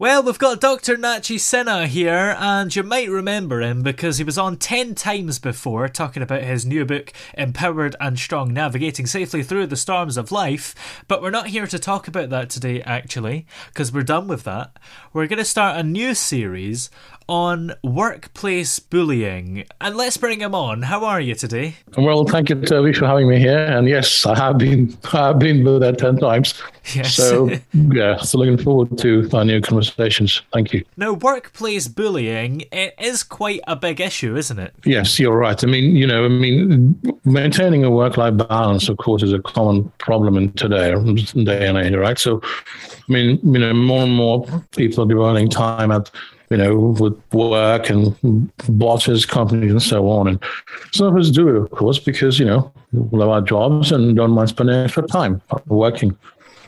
Well, we've got Dr. Nachi Sinha here, and you might remember him because he was on 10 times before talking about his new book, Empowered and Strong Navigating Safely Through the Storms of Life. But we're not here to talk about that today, actually, because we're done with that. We're going to start a new series on workplace bullying. And let's bring him on. How are you today? Well, thank you, Toby, for having me here. And yes, I have been I've been with that ten times. Yes. So yeah, so looking forward to our new conversations. Thank you. Now, workplace bullying it is quite a big issue, isn't it? Yes, you're right. I mean, you know, I mean, maintaining a work-life balance, of course, is a common problem in today day and age, right? So, I mean, you know, more and more people are devoting time at you know, with work and bosses, companies, and so on. And some of us do it, of course, because, you know, we love our jobs and don't mind spending extra time working.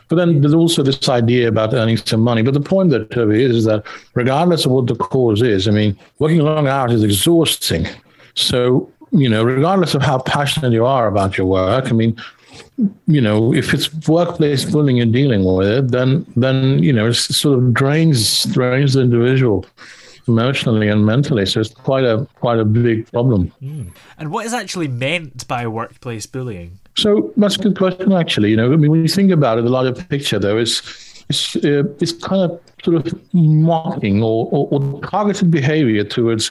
But then there's also this idea about earning some money. But the point that Toby is is that regardless of what the cause is, I mean, working long hours is exhausting. So, you know, regardless of how passionate you are about your work, I mean, you know, if it's workplace bullying you're dealing with it, then then you know it sort of drains drains the individual emotionally and mentally. So it's quite a quite a big problem. Mm. And what is actually meant by workplace bullying? So that's a good question, actually. You know, I mean, when you think about it, the larger picture though is it's uh, it's kind of sort of mocking or, or, or targeted behavior towards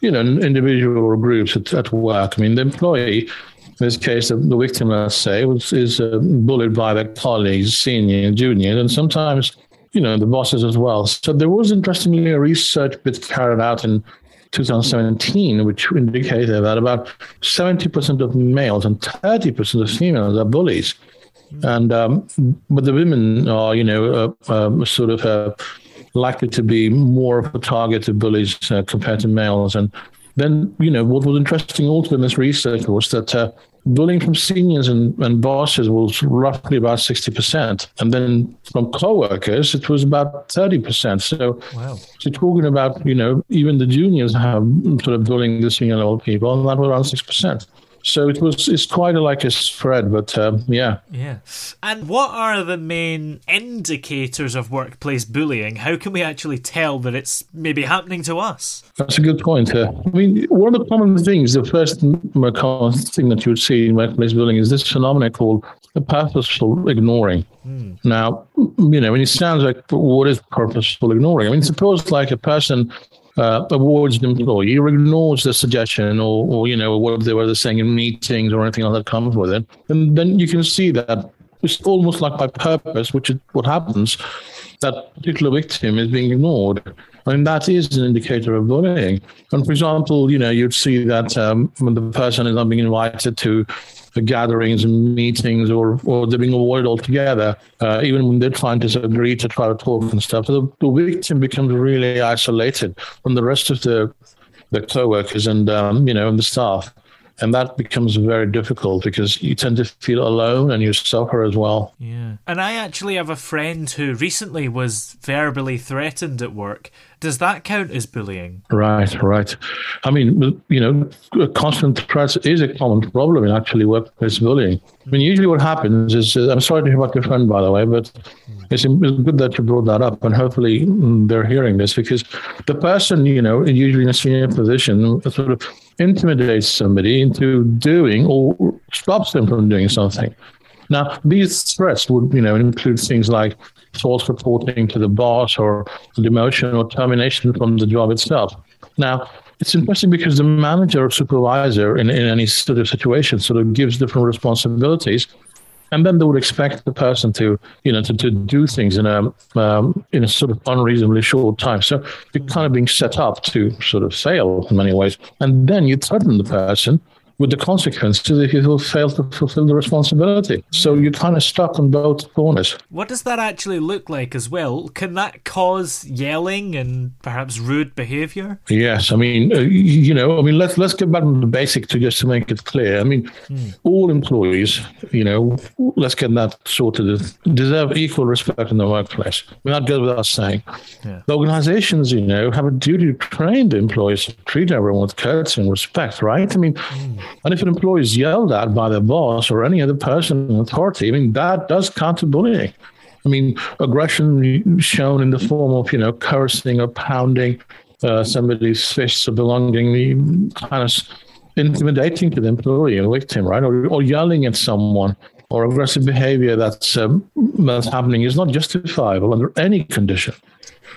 you know individual or groups at, at work. I mean, the employee in this case, the, the victim, let's say, was, is uh, bullied by their colleagues, senior and junior, and sometimes, you know, the bosses as well. So there was, interestingly, a research bit carried out in 2017, which indicated that about 70% of males and 30% of females are bullies. And um, but the women are, you know, uh, um, sort of uh, likely to be more of a target of bullies uh, compared to males. And then, you know, what was interesting also in this research was that uh, bullying from seniors and, and bosses was roughly about 60%. And then from co-workers, it was about 30%. So, wow. so talking about, you know, even the juniors have sort of bullying the senior level people, and that was around 6%. So it was it's quite a, like a spread, but um, yeah. Yeah. And what are the main indicators of workplace bullying? How can we actually tell that it's maybe happening to us? That's a good point. Uh, I mean, one of the common things, the first common thing that you would see in workplace bullying is this phenomenon called purposeful ignoring. Mm. Now, you know, when it sounds like what is purposeful ignoring? I mean, suppose like a person uh, awards an employee or ignores the suggestion or, or you know what they were saying in meetings or anything like that comes with it, and then you can see that it's almost like by purpose, which is what happens. That particular victim is being ignored. I mean, that is an indicator of bullying. And for example, you know, you'd see that um, when the person is not being invited to the gatherings and meetings or, or they're being avoided altogether, uh, even when they're trying to agree to try to talk and stuff. So the, the victim becomes really isolated from the rest of the the co-workers and um, you know and the staff. and that becomes very difficult because you tend to feel alone and you suffer as well. Yeah. And I actually have a friend who recently was verbally threatened at work. Does that count as bullying? Right, right. I mean, you know, constant threats is a common problem in actually workplace bullying. I mean, usually what happens is, uh, I'm sorry to hear about your friend, by the way, but it's, good that you brought that up, and hopefully mm, they're hearing this because the person, you know, usually in a senior position, sort of intimidates somebody into doing or stops them from doing something. Now, these threats would, you know, include things like false reporting to the boss or demotion or termination from the job itself. Now, it's interesting because the manager or supervisor in, in any sort of situation sort of gives different responsibilities and then they would expect the person to you know to, to do things in a um, in a sort of unreasonably short time so you're kind of being set up to sort of fail in many ways and then you threaten the person with the consequences if you fail to fulfill the responsibility. So you're kind of stuck on both corners. What does that actually look like as well? Can that cause yelling and perhaps rude behaviour? Yes, I mean, uh, you know, I mean, let's let's get back to the basic to just to make it clear. I mean, hmm. all employees, you know, let's get that sorted, deserve equal respect in the workplace. I mean, that goes without saying. Yeah. The organizations, you know, have a duty to train the employees to treat everyone with courtesy and respect, right? I mean, hmm. And if an employee is yelled at by their boss or any other person in authority, I mean, that does count as bullying. I mean, aggression shown in the form of, you know, cursing or pounding uh, somebody's fists or belonging, the kind of intimidating to the employee or victim, right? Or, or yelling at someone or aggressive behavior that's, um, that's happening is not justifiable under any condition.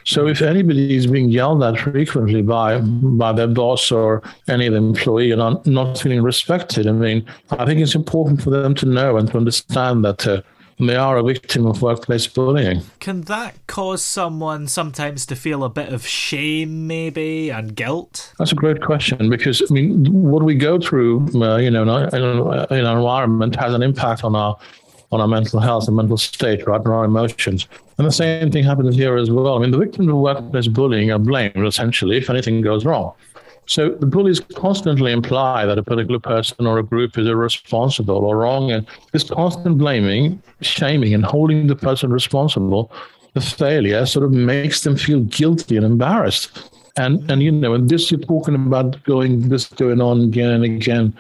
So if anybody is being yelled at frequently by by their boss or any of the employee and not, not feeling respected, I mean, I think it's important for them to know and to understand that uh, they are a victim of workplace bullying. Can that cause someone sometimes to feel a bit of shame, maybe, and guilt? That's a great question because I mean, what we go through, uh, you know, in our, in our environment has an impact on our on our mental health and mental state, right, and our emotions. And the same thing happens here as well. I mean, the victims of workplace bullying are blamed essentially if anything goes wrong. So the bullies constantly imply that a particular person or a group is irresponsible or wrong, and this constant blaming, shaming, and holding the person responsible for failure sort of makes them feel guilty and embarrassed. And and you know, and this you're talking about going this going on again and again,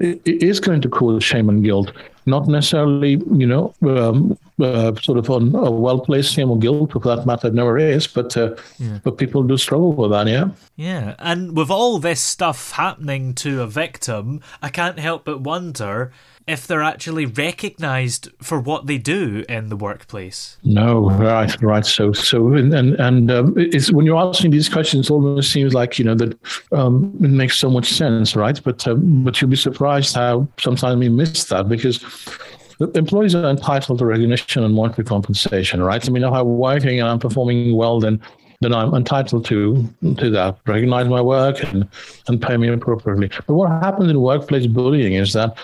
it, it is going to cause shame and guilt not necessarily, you know, um, uh, sort of on a well placed shame or guilt, for that matter, never is, but uh, yeah. but people do struggle with that, yeah. Yeah, and with all this stuff happening to a victim, I can't help but wonder if they're actually recognized for what they do in the workplace. No, right, right. So, so, and and, and um, it's when you're asking these questions, it almost seems like you know that um, it makes so much sense, right? But um, but you'll be surprised how sometimes we miss that because employees are entitled to recognition and monetary compensation, right? I mean, if I'm working and I'm performing well, then then I'm entitled to to that, recognize my work and, and pay me appropriately. But what happens in workplace bullying is that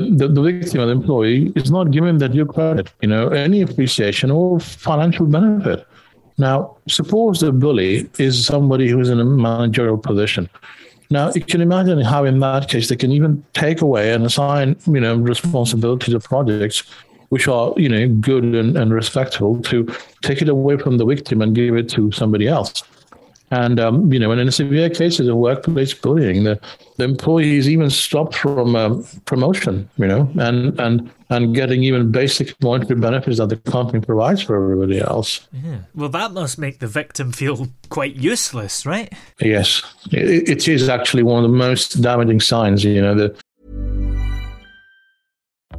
the, the, victim or the employee is not given that due credit, you know, any appreciation or financial benefit. Now, suppose the bully is somebody who's in a managerial position. Now, you can imagine how, in that case, they can even take away and assign, you know, responsibility to projects which are, you know, good and, and respectful to take it away from the victim and give it to somebody else. And um, you know, and in severe cases of workplace bullying, the, the employees even stopped from um, promotion, you know, and and and getting even basic monetary benefits that the company provides for everybody else. Yeah. Well, that must make the victim feel quite useless, right? Yes, it, it is actually one of the most damaging signs. You know, the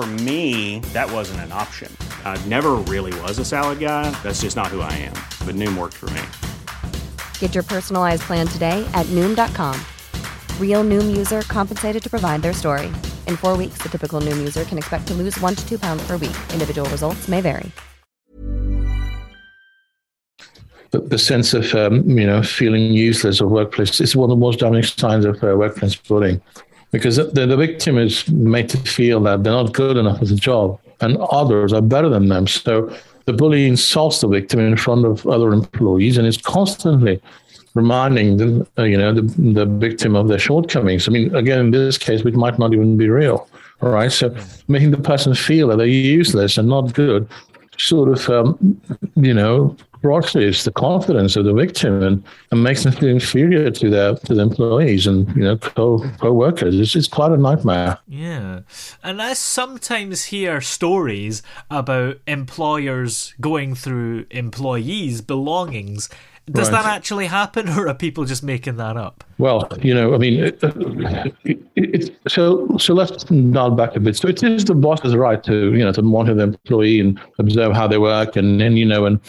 For me, that wasn't an option. I never really was a salad guy. That's just not who I am. But Noom worked for me. Get your personalized plan today at Noom.com. Real Noom user compensated to provide their story. In four weeks, the typical Noom user can expect to lose one to two pounds per week. Individual results may vary. The, the sense of um, you know feeling useless of workplace is one of the most damaging signs of uh, workplace bullying, because the, the victim is made to feel that they're not good enough at the job, and others are better than them. So the bully insults the victim in front of other employees and is constantly reminding the uh, you know the, the victim of their shortcomings. I mean, again, in this case, which might not even be real. All right, so making the person feel that they're useless and not good, sort of um, you know crushes the confidence of the victim and, and makes them feel inferior to their to the employees and you know co co-workers. It's, it's quite a nightmare. Yeah, and I sometimes hear stories about employers going through employees' belongings. Does Right. that actually happen, or are people just making that up? Well, you know, I mean, it, it, it, so so let's dial back a bit. So it is the boss's right to you know to monitor the employee and observe how they work and then you know and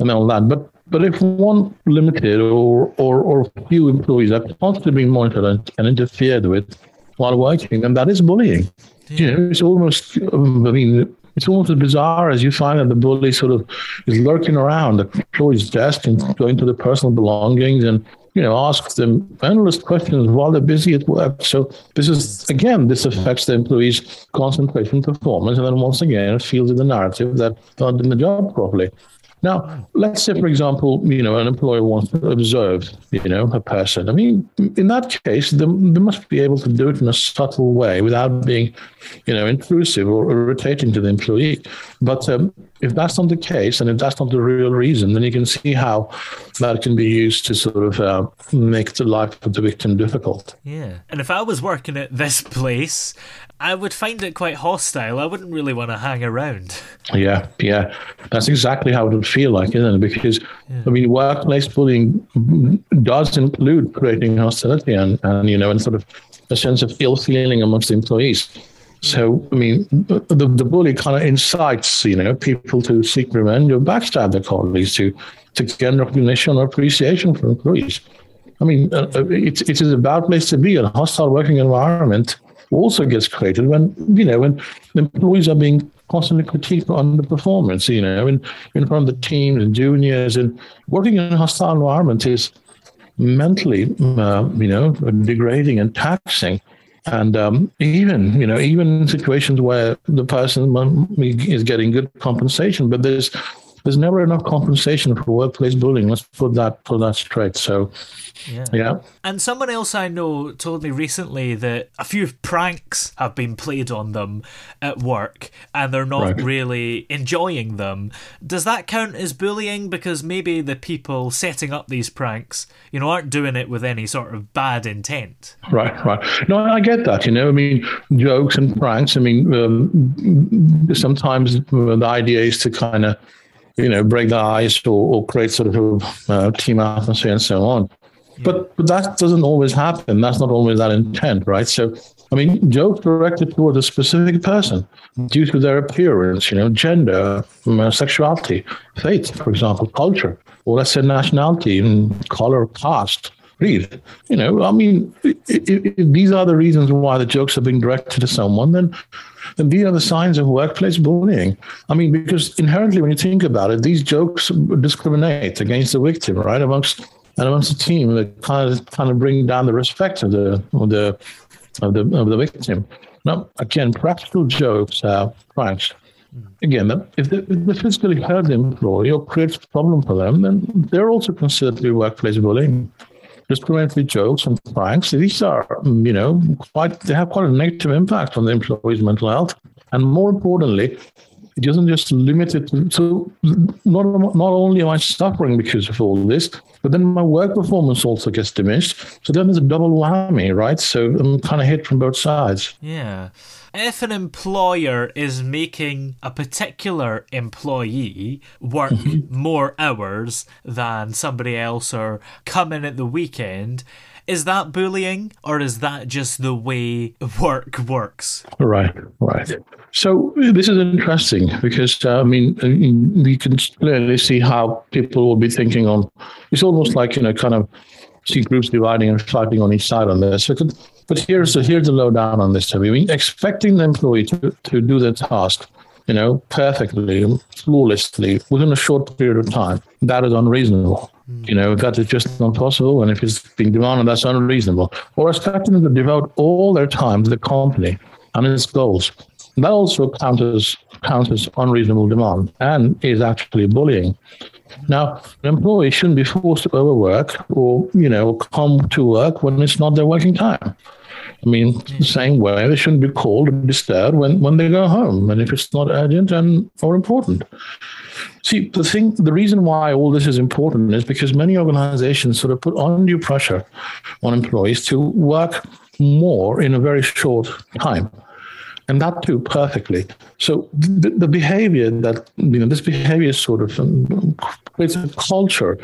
and all that. But but if one limited or or or few employees are constantly being monitored and, interfered with while working, then that is bullying. You know, it's almost. I mean. It's almost as bizarre as you find that the bully sort of is lurking around the employee's desk and going to the personal belongings and you know, ask them endless questions while they're busy at work. So this is again, this affects the employee's concentration performance, and then once again, it feels in the narrative that they're not doing the job properly. Now, let's say, for example, you know, an employer wants to observe, you know, a person. I mean, in that case, they, they must be able to do it in a subtle way without being, you know, intrusive or irritating to the employee. But um, if that's not the case, and if that's not the real reason, then you can see how that can be used to sort of uh, make the life of the victim difficult. Yeah. And if I was working at this place, I would find it quite hostile. I wouldn't really want to hang around. Yeah, yeah, that's exactly how it would feel like, isn't it? Because I mean, workplace bullying does include creating hostility and, and you know, and sort of a sense of ill feeling amongst the employees. So, I mean, the, the bully kind of incites, you know, people to seek revenge or backstab their colleagues to to gain recognition or appreciation from employees. I mean, uh, uh, it's it is a bad place to be. A hostile working environment also gets created when you know when employees are being constantly critiqued on the performance. You know, in in front of the teams and juniors, and working in a hostile environment is mentally, uh, you know, degrading and taxing. And um, even, you know, even in situations where the person is getting good compensation, but there's there's never enough compensation for workplace bullying. Let's put that put that straight. So, Yeah. yeah. And someone else I know told me recently that a few pranks have been played on them at work and they're not Right. really enjoying them. Does that count as bullying? Because maybe the people setting up these pranks, you know, aren't doing it with any sort of bad intent. Right, right. No, I get that. You know, I mean, jokes and pranks. I mean, um, sometimes the idea is to kind of, you know, break the ice or, or create sort of a uh, team atmosphere and so on. But, but that doesn't always happen. That's not always that intent, right? So, I mean, jokes directed toward a specific person due to their appearance, you know, gender, um, sexuality, faith, for example, culture, or let's say nationality, and color, caste, Agreed. You know, I mean, if, if these are the reasons why the jokes are being directed to someone, then then these are the signs of workplace bullying. I mean, because inherently, when you think about it, these jokes discriminate against the victim, right? Amongst and amongst the team, they kind of kind of bring down the respect of the of the of the of the victim. Now, again, practical jokes are pranks. Again, if they, if they physically hurt the employee or creates a problem for them, then they're also considered to be workplace bullying discriminatory jokes and pranks, these are, you know, quite, they have quite a negative impact on the employee's mental health. And more importantly, it doesn't just limit it to, so not, not only am I suffering because of all this, but then my work performance also gets diminished. So then there's a double whammy, right? So I'm kind of hit from both sides. Yeah. If an employer is making a particular employee work mm-hmm. more hours than somebody else or come in at the weekend, is that bullying or is that just the way work works? Right, right. So this is interesting because uh, I mean we can clearly see how people will be thinking on. It's almost like you know, kind of see groups dividing and fighting on each side on this. But here's the here's the lowdown on this. I mean, expecting the employee to, to do their task, you know, perfectly, flawlessly within a short period of time, that is unreasonable. You know, that is just not possible. And if it's being demanded, that's unreasonable. Or expecting them to devote all their time to the company and its goals. That also counters counters unreasonable demand and is actually bullying. Now, an employee shouldn't be forced to overwork or, you know, come to work when it's not their working time. I mean, the same way they shouldn't be called or disturbed when, when they go home, and if it's not urgent and or important. See, the thing, the reason why all this is important is because many organizations sort of put undue pressure on employees to work more in a very short time and that too perfectly. So the, the behavior that you know this behavior sort of um, creates a culture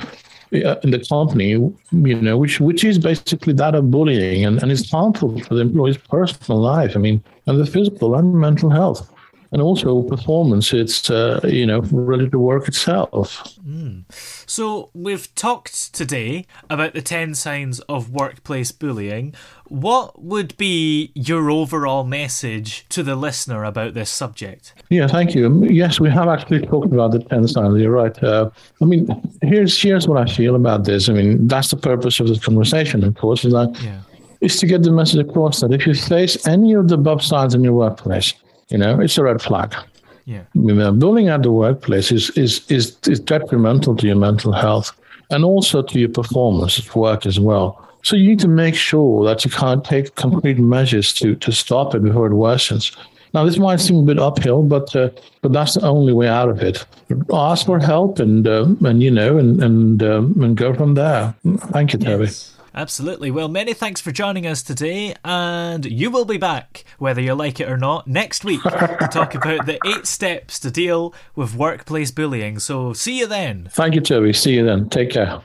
uh, in the company, you know, which which is basically that of bullying and, and is harmful for the employee's personal life. I mean, and the physical and mental health and also performance. It's uh, you know related to work itself. Mm. So we've talked today about the ten signs of workplace bullying. What would be your overall message to the listener about this subject? Yeah, thank you. Yes, we have actually talked about the ten signs. You're right. Uh, I mean, here's here's what I feel about this. I mean, that's the purpose of this conversation, of course, is that. Yeah is to get the message across that if you face any of the above signs in your workplace, you know, it's a red flag. Yeah. bullying at the workplace is, is, is, is detrimental to your mental health and also to your performance at work as well. So you need to make sure that you can't take concrete measures to, to stop it before it worsens. Now, this might seem a bit uphill, but uh, but that's the only way out of it. Ask for help and uh, and you know and and um, and go from there. Thank you, Terry. Yes. Absolutely. Well, many thanks for joining us today, and you will be back, whether you like it or not, next week to talk about the eight steps to deal with workplace bullying. So, see you then. Thank you, Toby. See you then. Take care.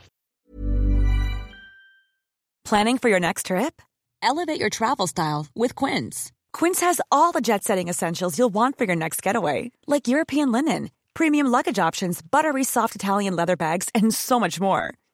Planning for your next trip? Elevate your travel style with Quince. Quince has all the jet setting essentials you'll want for your next getaway, like European linen, premium luggage options, buttery soft Italian leather bags, and so much more